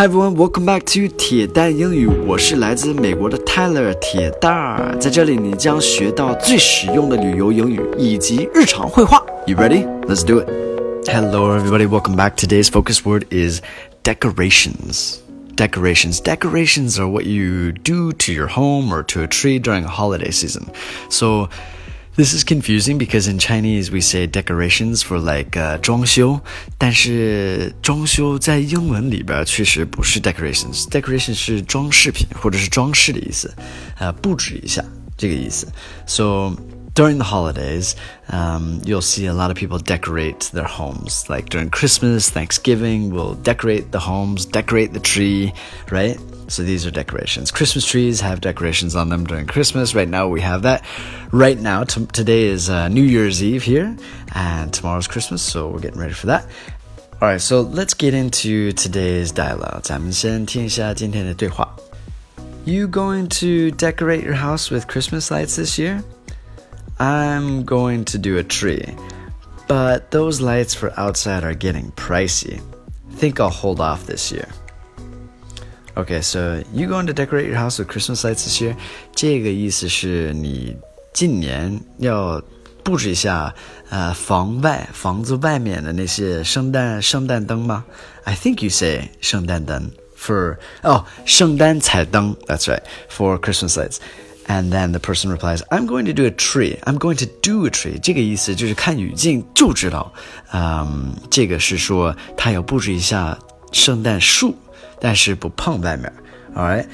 Hi everyone, welcome back to 铁蛋英语。我是来自美国的 Tyler 铁蛋儿，在这里你将学到最实用的旅游英语以及日常会话。You ready? Let's do it. Hello everybody, welcome back. Today's focus word is decorations. Decorations. Decorations are what you do to your home or to a tree during a holiday season. So this is confusing because in Chinese we say decorations for like uh, 装修，但是装修在英文里边确实不是 decorations。decoration 是装饰品或者是装饰的意思，呃，布置一下这个意思。So during the holidays, um, you'll see a lot of people decorate their homes. Like during Christmas, Thanksgiving, we'll decorate the homes, decorate the tree, right? So these are decorations. Christmas trees have decorations on them during Christmas. Right now we have that. Right now, t- today is uh, New Year's Eve here, and tomorrow's Christmas, so we're getting ready for that. All right, so let's get into today's dialogue. 咱们先听一下今天的对话. You going to decorate your house with Christmas lights this year? I'm going to do a tree, but those lights for outside are getting pricey. Think I'll hold off this year. Okay, so you going to decorate your house with Christmas lights this year? 这个意思是你今年要布置一下呃房外房子外面的那些圣诞圣诞灯吗？I think you say 圣诞灯 for oh 圣诞彩灯 that's right for Christmas lights. And then the person replies, I'm going to do a tree. I'm going to do a tree. 这个意思就是看语境就知道，嗯，这个是说他要布置一下圣诞树。但是不碰外面。All right.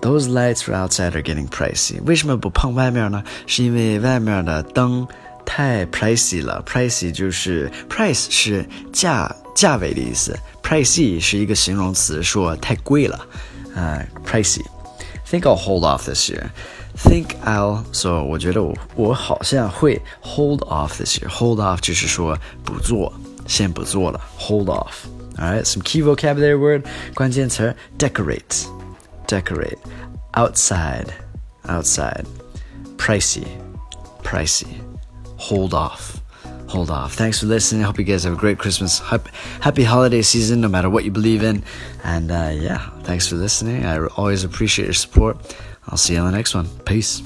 Those lights for outside are getting pricey. 为什么不碰外面呢？是因为外面的灯太 pricey 了。pricey 就是 price 是价价位的意思，pricey 是一个形容词，说太贵了。呃、uh,，pricey。Think I'll hold off this year. Think I'll so 我觉得我我好像会 hold off this year. Hold off 就是说不做，先不做了。Hold off. All right, some key vocabulary word. 关键词 decorate, decorate, outside, outside, pricey, pricey, hold off, hold off. Thanks for listening. I hope you guys have a great Christmas. Happy holiday season, no matter what you believe in. And uh, yeah, thanks for listening. I always appreciate your support. I'll see you on the next one. Peace.